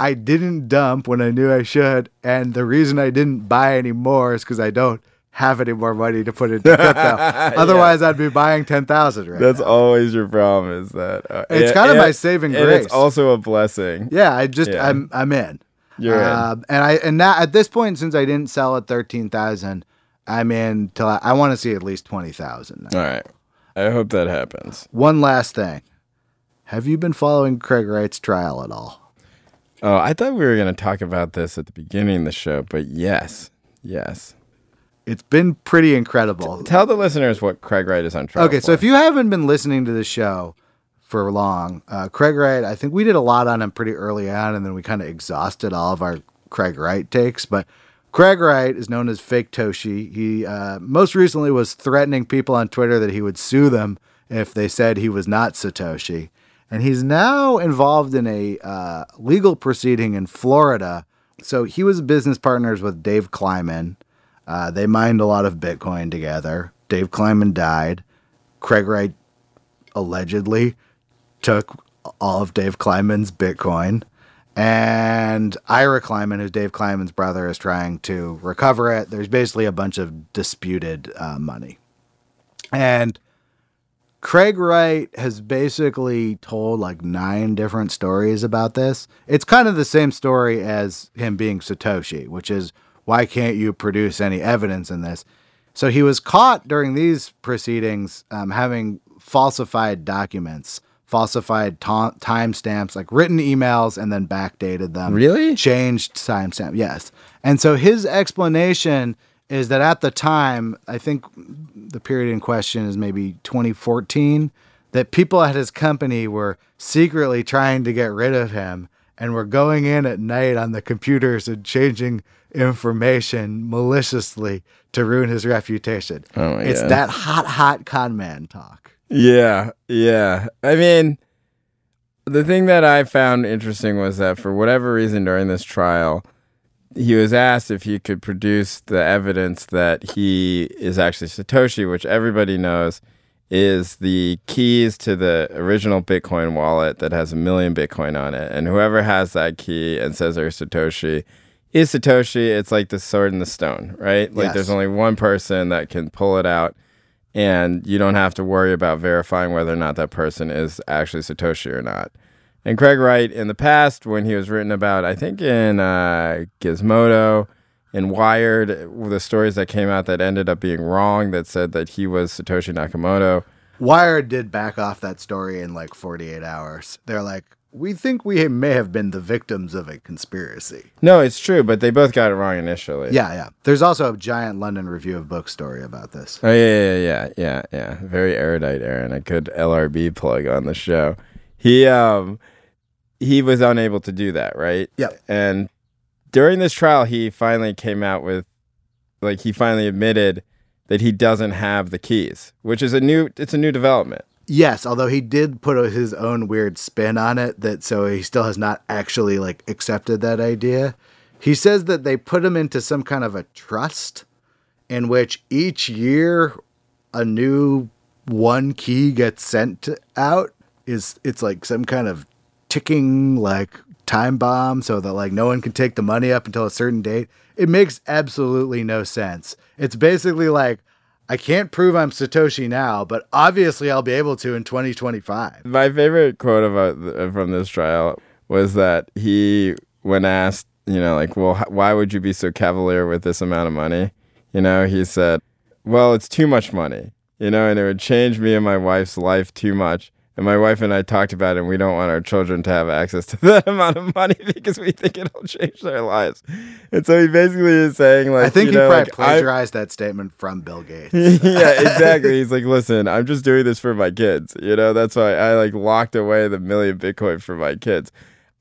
I didn't dump when I knew I should, and the reason I didn't buy any more is because I don't have any more money to put into crypto. Otherwise, I'd be buying ten thousand right That's now. always your problem. Is that uh, It's and- kinda my and- saving and grace. It's also a blessing. Yeah, I just Yeah. I'm I'm in. You're in. Um, and I and now at this point, since I didn't sell at thirteen thousand, I'm in till I, I want to see at least twenty thousand. All right. I hope that happens. One last thing. Have you been following Craig Wright's trial at all? Oh, I thought we were going to talk about this at the beginning of the show, but yes, yes. It's been pretty incredible. Tell the listeners what Craig Wright is on trial. Okay, so if you haven't been listening to the show for long, uh, Craig Wright, I think we did a lot on him pretty early on, and then we kind of exhausted all of our Craig Wright takes. But Craig Wright is known as Fake Toshi. He uh, most recently was threatening people on Twitter that he would sue them if they said he was not Satoshi. And he's now involved in a uh, legal proceeding in Florida. So he was business partners with Dave Kleiman. Uh, they mined a lot of Bitcoin together. Dave Kleiman died. Craig Wright allegedly took all of Dave Kleiman's Bitcoin. And Ira Kleiman, who's Dave Kleiman's brother, is trying to recover it. There's basically a bunch of disputed uh, money. And Craig Wright has basically told like nine different stories about this. It's kind of the same story as him being Satoshi, which is why can't you produce any evidence in this? So he was caught during these proceedings um, having falsified documents, falsified ta- timestamps, like written emails, and then backdated them. Really? Changed timestamp, yes. And so his explanation is that at the time, I think the period in question is maybe 2014, that people at his company were secretly trying to get rid of him and were going in at night on the computers and changing information maliciously to ruin his reputation. Oh it's God. that hot, hot con man talk. Yeah, yeah. I mean, the thing that I found interesting was that for whatever reason during this trial, he was asked if he could produce the evidence that he is actually Satoshi, which everybody knows is the keys to the original Bitcoin wallet that has a million Bitcoin on it. And whoever has that key and says they're Satoshi is Satoshi. It's like the sword and the stone, right? Like Yes. there's only one person that can pull it out and you don't have to worry about verifying whether or not that person is actually Satoshi or not. And Craig Wright, in the past, when he was written about, I think in uh, Gizmodo, in Wired, the stories that came out that ended up being wrong that said that he was Satoshi Nakamoto. Wired did back off that story in like 48 hours. They're like, we think we may have been the victims of a conspiracy. No, it's true, but they both got it wrong initially. Yeah, yeah. There's also a giant London Review of Books story about this. Oh yeah, yeah, yeah, yeah, yeah. Very erudite, Aaron. A good LRB plug on the show. He um he was unable to do that, right? Yeah. And during this trial, he finally came out with, like, he finally admitted that he doesn't have the keys, which is a new. It's a new development. Yes, although he did put his own weird spin on it, that so he still has not actually like accepted that idea. He says that they put him into some kind of a trust in which each year a new one key gets sent out. Is it's like some kind of ticking like time bomb so that like no one can take the money up until a certain date. It makes absolutely no sense. It's basically like I can't prove I'm Satoshi now, but obviously I'll be able to in 2025. My favorite quote about from this trial was that he, when asked you know, like, well, why would you be so cavalier with this amount of money? You know, he said, well, it's too much money, you know, and it would change me and my wife's life too much. And my wife and I talked about it, and we don't want our children to have access to that amount of money because we think it'll change their lives. And so he basically is saying, like, I think you he know, probably like, I- plagiarized that statement from Bill Gates. yeah, exactly. He's like, listen, I'm just doing this for my kids. You know, that's why I like locked away the million Bitcoin for my kids.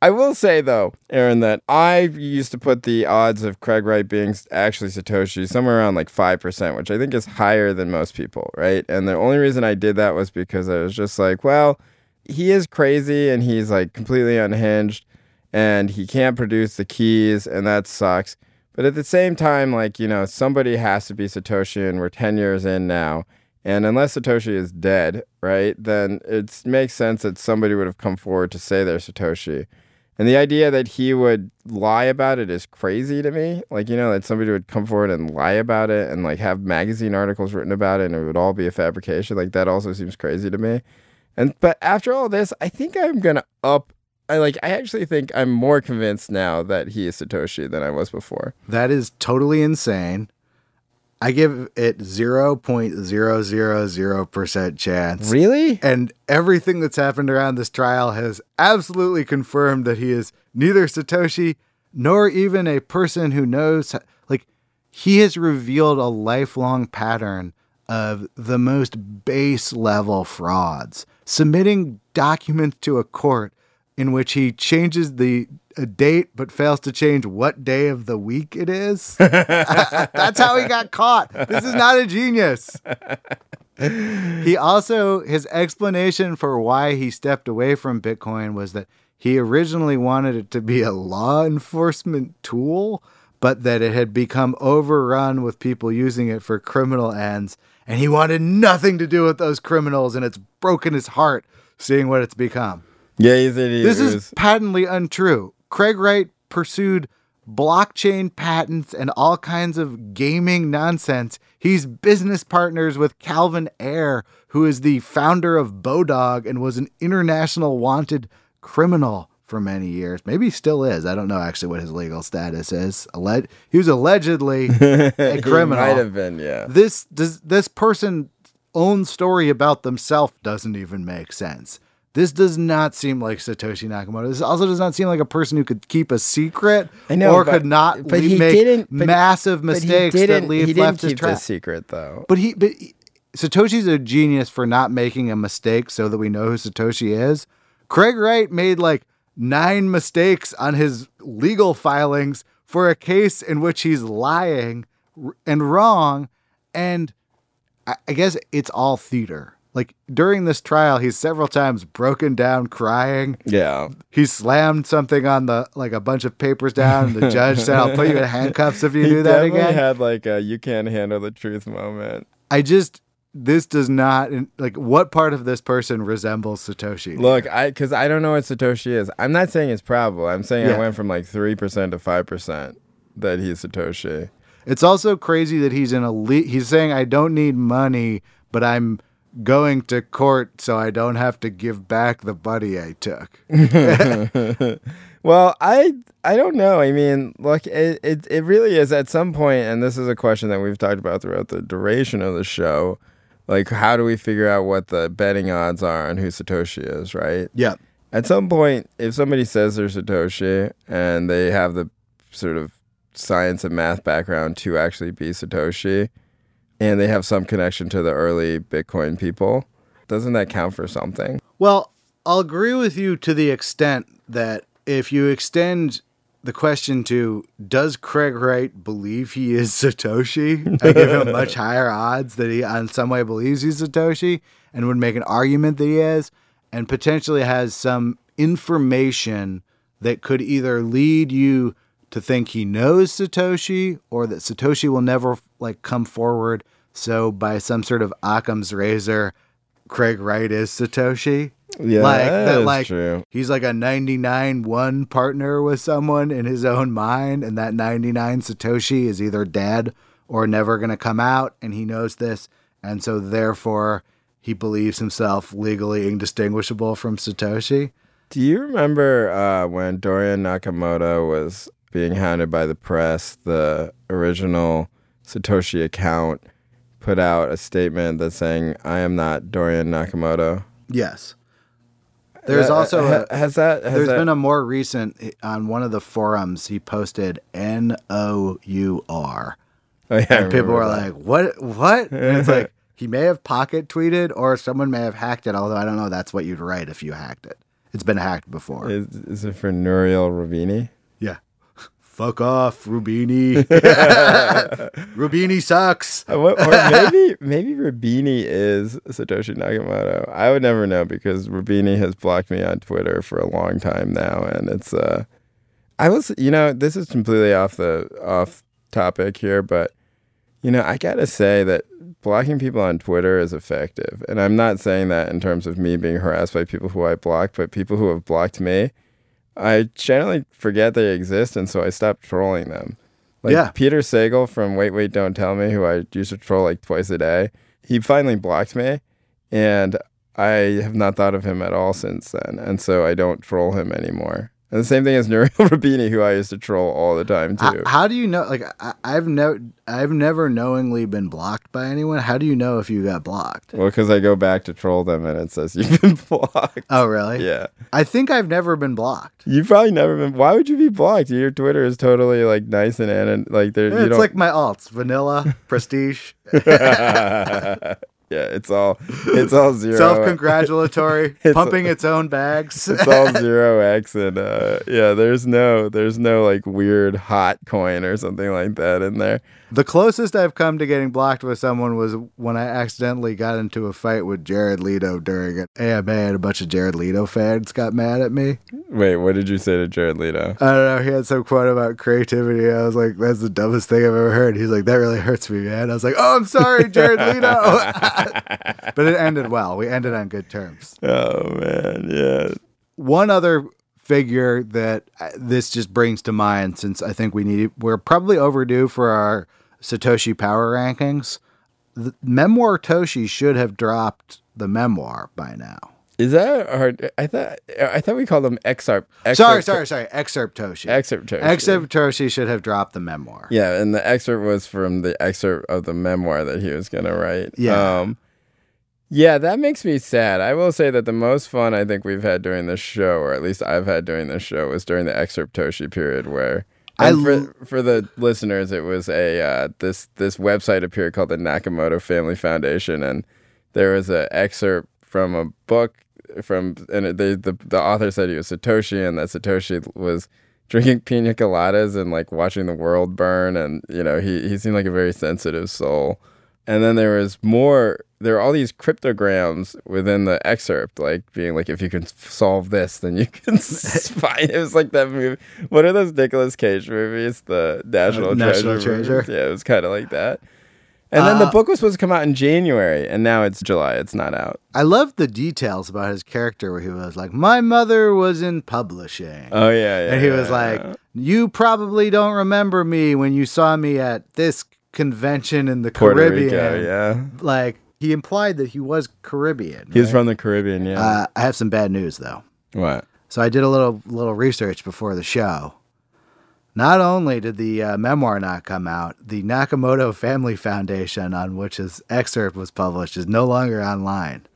I will say though, Aaron, that I used to put the odds of Craig Wright being actually Satoshi somewhere around like five percent, which I think is higher than most people, right? And the only reason I did that was because I was just like, well, he is crazy and he's like completely unhinged and he can't produce the keys and that sucks. But at the same time, like, you know, somebody has to be Satoshi and we're 10 years in now. And unless Satoshi is dead, right, then it makes sense that somebody would have come forward to say they're Satoshi. And the idea that he would lie about it is crazy to me. Like, you know, that somebody would come forward and lie about it and like have magazine articles written about it and it would all be a fabrication. Like, that also seems crazy to me. And but after all this, I think I'm gonna up. I like. I actually think I'm more convinced now that he is Satoshi than I was before. That is totally insane. I give it 0.000% chance. Really? And everything that's happened around this trial has absolutely confirmed that he is neither Satoshi nor even a person who knows. Like, he has revealed a lifelong pattern of the most base level frauds, submitting documents to a court in which he changes the a date but fails to change what day of the week it is. That's how he got caught. This is not a genius. He also, his explanation for why he stepped away from Bitcoin was that he originally wanted it to be a law enforcement tool, but that it had become overrun with people using it for criminal ends. And he wanted nothing to do with those criminals, and it's broken his heart seeing what it's become. Yeah, he said he This is patently untrue. Craig Wright pursued blockchain patents and all kinds of gaming nonsense. He's business partners with Calvin Ayre, who is the founder of Bodog and was an international wanted criminal for many years. Maybe he still is. I don't know actually what his legal status is. Alleg- he was allegedly a He criminal. might have been, yeah. This does this person's own story about themselves doesn't even make sense. This does not seem like Satoshi Nakamoto. This also does not seem like a person who could keep a secret I know, or but- could not but le- he make didn't- but- massive But he mistakes didn't- that leave he didn't left his track. secret though. But he, but he- Satoshi's a genius for not making a mistake so that we know who Satoshi is. Craig Wright made like nine mistakes on his legal filings for a case in which he's lying and wrong. And I, I guess it's all theater. Like during this trial, he's several times broken down crying. Yeah. He slammed something on the like a bunch of papers down, and the judge said, "I'll put you in handcuffs if you he do that definitely again." had like a you can't handle the truth moment. I just this does not like what part of this person resembles Satoshi. Look, I because I don't know what Satoshi is. I'm not saying it's probable. I'm saying Yeah. I went from like three percent to five percent that he's Satoshi. It's also crazy that he's in a le- he's saying I don't need money, but I'm going to court so I don't have to give back the buddy I took. Well, I I don't know. I mean, look, it, it it really is at some point, and this is a question that we've talked about throughout the duration of the show. Like, how do we figure out what the betting odds are on who Satoshi is, right? yeah. At some point, if somebody says they're Satoshi and they have the sort of science and math background to actually be Satoshi, and they have some connection to the early Bitcoin people, doesn't that count for something? Well, I'll agree with you to the extent that if you extend the question to does Craig Wright believe he is Satoshi? I give him much higher odds that he on some way believes he's Satoshi and would make an argument that he is and potentially has some information that could either lead you to think he knows Satoshi or that Satoshi will never like come forward. So by some sort of Occam's razor, Craig Wright is Satoshi. Yeah, like that like true. he's like a 99 1 partner with someone in his own mind and that 99 Satoshi is either dead or never going to come out and he knows this and so therefore he believes himself legally indistinguishable from Satoshi. Do you remember uh, when Dorian Nakamoto was being hounded by the press, the original Satoshi account put out a statement that's saying, I am not Dorian Nakamoto. Yes. There's Uh, also a, has that has there's that, been a more recent on one of the forums. He posted N O U R, oh, yeah, and people were that. like, "What? What?" And it's like he may have pocket tweeted, or someone may have hacked it. Although I don't know that's what you'd write if you hacked it. It's been hacked before. is, is it for Nouriel Roubini? Fuck off, Roubini. Roubini sucks. Or maybe maybe Roubini is Satoshi Nakamoto. I would never know because Roubini has blocked me on Twitter for a long time now, and it's uh, I was you know this is completely off the off topic here, but you know I gotta say that blocking people on Twitter is effective, and I'm not saying that in terms of me being harassed by people who I blocked, but people who have blocked me. I generally forget they exist, and so I stop trolling them. Like Yeah. Peter Sagal from Wait Wait Don't Tell Me, who I used to troll like twice a day, he finally blocked me, and I have not thought of him at all since then, and so I don't troll him anymore. And the same thing as Nouriel Roubini, who I used to troll all the time too. how do you know? Like, I, I've no, I've never knowingly been blocked by anyone. How do you know if you got blocked? well, because I go back to troll them, and it says you've been blocked. Oh, really? Yeah, I think I've never been blocked. you've probably never been. Why would you be blocked? Your Twitter is totally like nice and and like there. you it's like my alts: vanilla, prestige, yeah, it's all it's all zero. self-congratulatory, pumping its own bags. it's all zero x and uh yeah there's no there's no like weird hot coin or something like that in there the closest I've come to getting blocked with someone was when I accidentally got into a fight with Jared Leto during an AMA, and a bunch of Jared Leto fans got mad at me. wait what did you say to jared leto I don't know. He had some quote about creativity. I was like, "That's the dumbest thing I've ever heard." He's like, "That really hurts me, man." I was like, "Oh, I'm sorry, Jared Leto." but it ended well. We ended on good terms. oh man yeah One other figure that uh, this just brings to mind, since I think we need, we're probably overdue for our Satoshi Power rankings. The memoir Toshi should have dropped the memoir by now. is that hard i thought i thought we called them excerpt, excerpt Sorry, sorry, sorry. Excerpt Toshi. excerpt Toshi. Excerpt Toshi should have dropped the memoir. yeah and the excerpt was from the excerpt of the memoir that he was gonna write Yeah. um yeah, that makes me sad. I will say that the most fun I think we've had during this show, or at least I've had during this show, was during the excerpt Toshi period, where and l- for, for the listeners, it was a uh, this this website appeared called the Nakamoto Family Foundation, and there was an excerpt from a book from and they, the the author said he was Satoshi, and that Satoshi was drinking pina coladas and like watching the world burn, and you know he he seemed like a very sensitive soul. And then there was more. There are all these cryptograms within the excerpt, like being like, if you can solve this, then you can find. It was like that movie. What are those Nicolas Cage movies? The National, Uh, National Treasure. Treasure. Yeah, it was kind of like that. And then the Uh, book was supposed to come out in January, and now it's July. It's not out. I love the details about his character where he was like, My mother was in publishing. Oh yeah, yeah. and he was yeah, like. You probably don't remember me when you saw me at this convention in the Puerto Caribbean. Rico. Yeah, Like, he implied that he was Caribbean. He's right? from the Caribbean. Yeah. Uh, I have some bad news, though. what? So I did a little little research before the show. Not only did the uh, memoir not come out, the Nakamoto Family Foundation, on which his excerpt was published, is no longer online.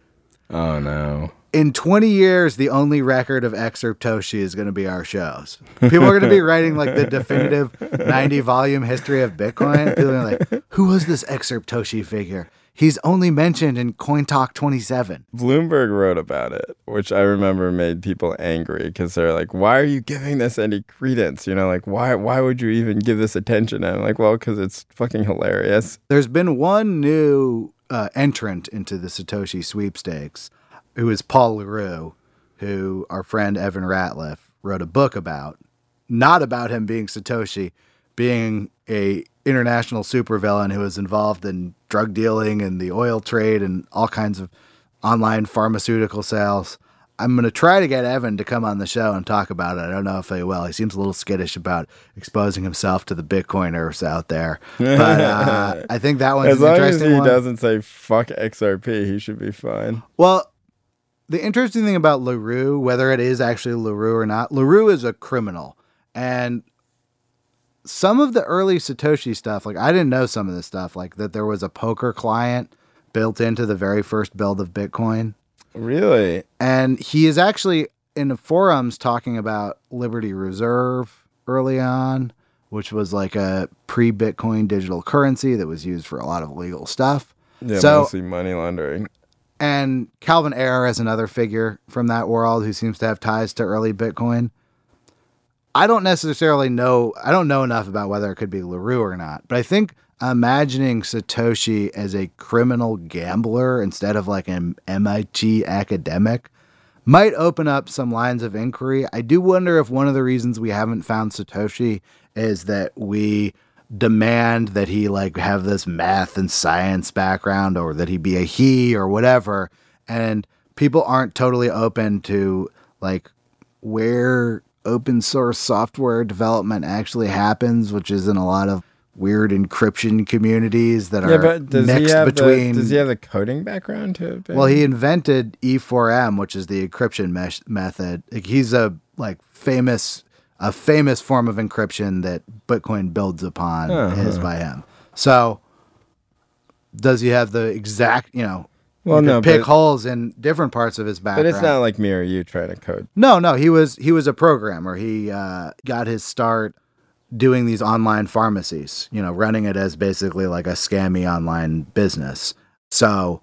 Oh no. in 20 years, the only record of excerpt Toshi is going to be our shows. People are going to be writing like the definitive 90 volume history of Bitcoin. People are like, who was this excerpt Toshi figure? He's only mentioned in Coin Talk 27. Bloomberg wrote about it, which I remember made people angry because they're like, "Why are you giving this any credence? You know, like why why would you even give this attention?" And I'm like, "Well, because it's fucking hilarious." There's been one new uh, entrant into the Satoshi sweepstakes, who is Paul Le Roux, who our friend Evan Ratliff wrote a book about. Not about him being Satoshi, being a international supervillain who was involved in drug dealing and the oil trade and all kinds of online pharmaceutical sales. I'm going to try to get Evan to come on the show and talk about it. I don't know if he will. He seems a little skittish about exposing himself to the Bitcoiners out there. But uh, I think that one's As long as interesting he one. doesn't say "fuck XRP," he should be fine. Well, the interesting thing about Le Roux, whether it is actually Le Roux or not, Le Roux is a criminal. And some of the early Satoshi stuff, like I didn't know some of this stuff, like that there was a poker client built into the very first build of Bitcoin. Really? And he is actually in the forums talking about Liberty Reserve early on, which was like a pre Bitcoin digital currency that was used for a lot of legal stuff. Yeah, So- mostly money laundering. And Calvin Ayre is another figure from that world who seems to have ties to early Bitcoin. I don't necessarily know, I don't know enough about whether it could be Le Roux or not, but I think imagining Satoshi as a criminal gambler instead of like an MIT academic might open up some lines of inquiry. I do wonder if one of the reasons we haven't found Satoshi is that we demand that he like have this math and science background or that he be a he or whatever and people aren't totally open to like where open source software development actually happens which is in a lot of weird encryption communities that Yeah, are but does he mixed between the, does he have the coding background to? have been- well, he invented E4M, which is the encryption mesh method. Like, he's a like famous a famous form of encryption that Bitcoin builds upon Uh-huh. is by him. So, does he have the exact? You know, Well, no, pick but- holes in different parts of his background. but it's not like me or you trying to code. No, no, he was he was a programmer. He uh, got his start doing these online pharmacies. You know, running it as basically like a scammy online business. So,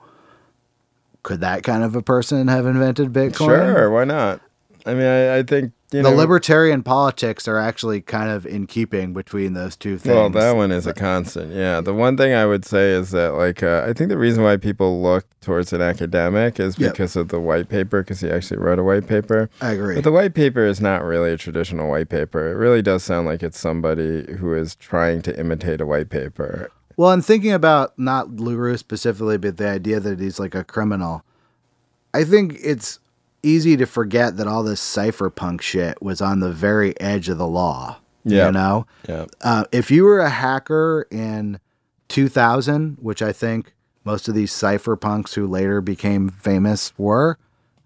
could that kind of a person have invented Bitcoin? Sure, why not? I mean, I, I think you The know. libertarian politics are actually kind of in keeping between those two things. Well, that one is a constant. Yeah. The one thing I would say is that, like, uh, I think the reason why people look towards an academic is Yep. because of the white paper, because he actually wrote a white paper. I agree. But the white paper is not really a traditional white paper. It really does sound like it's somebody who is trying to imitate a white paper. Well, I'm thinking about not Le Roux specifically, but the idea that he's like a criminal. I think it's easy to forget that all this cypherpunk shit was on the very edge of the law. Yeah. You know? Yeah. Uh, if you were a hacker in 2000, which I think most of these cypherpunks who later became famous were,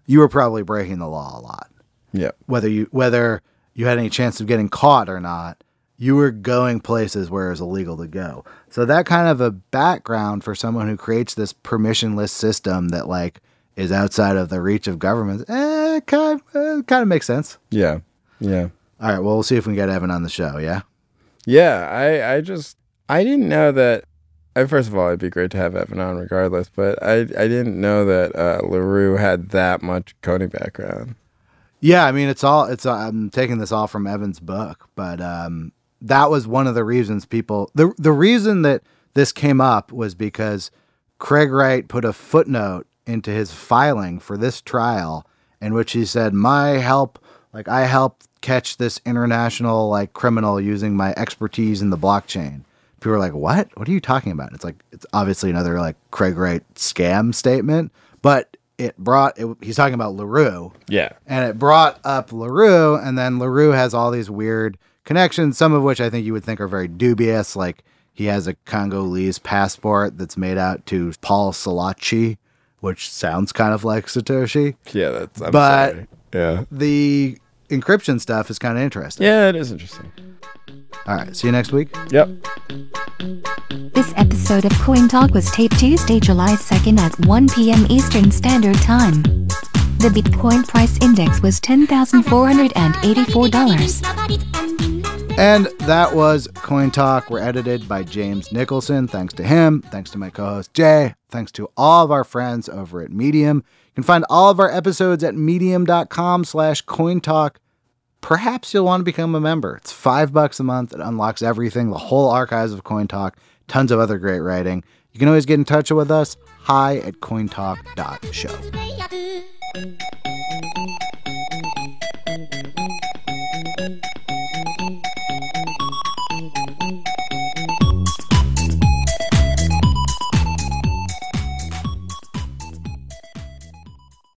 you were probably breaking the law a lot. Yeah. Whether you whether you had any chance of getting caught or not, you were going places where it was illegal to go. So that kind of a background for someone who creates this permissionless system that like is outside of the reach of government, eh, kind of, uh, kind of makes sense. Yeah. Yeah. All right, well, we'll see if we can get Evan on the show. Yeah. Yeah, I, I just I didn't know that. I, first of all, it'd be great to have Evan on regardless, but I I didn't know that uh, Le Roux had that much coding background. Yeah, I mean it's all it's I'm taking this all from Evan's book, but um that was one of the reasons people the the reason that this came up was because Craig Wright put a footnote into his filing for this trial in which he said my help like I helped catch this international like criminal using my expertise in the blockchain. People are like, "What? What are you talking about?" It's like it's obviously another like Craig Wright scam statement, but it brought it, he's talking about Le Roux Yeah. and it brought up Le Roux, and then Le Roux has all these weird connections, some of which I think you would think are very dubious. Like he has a Congolese passport that's made out to Paul Solotshi, which sounds kind of like Satoshi. Yeah, that's. I'm But- sorry. yeah, The encryption stuff is kind of interesting. yeah, it is interesting. All right, see you next week. Yep. This episode of Coin Talk was taped Tuesday, July 2nd at 1 p.m. Eastern Standard Time. The Bitcoin price index was $10,484. And that was Coin Talk. We're edited by James Nicholson. Thanks to him. Thanks to my co host Jay. Thanks to all of our friends over at Medium. You can find all of our episodes at medium.com slash cointalk. Perhaps you'll want to become a member. It's five bucks a month. It unlocks everything, the whole archives of Coin Talk, tons of other great writing. You can always get in touch with us. Hi at cointalk.show. show.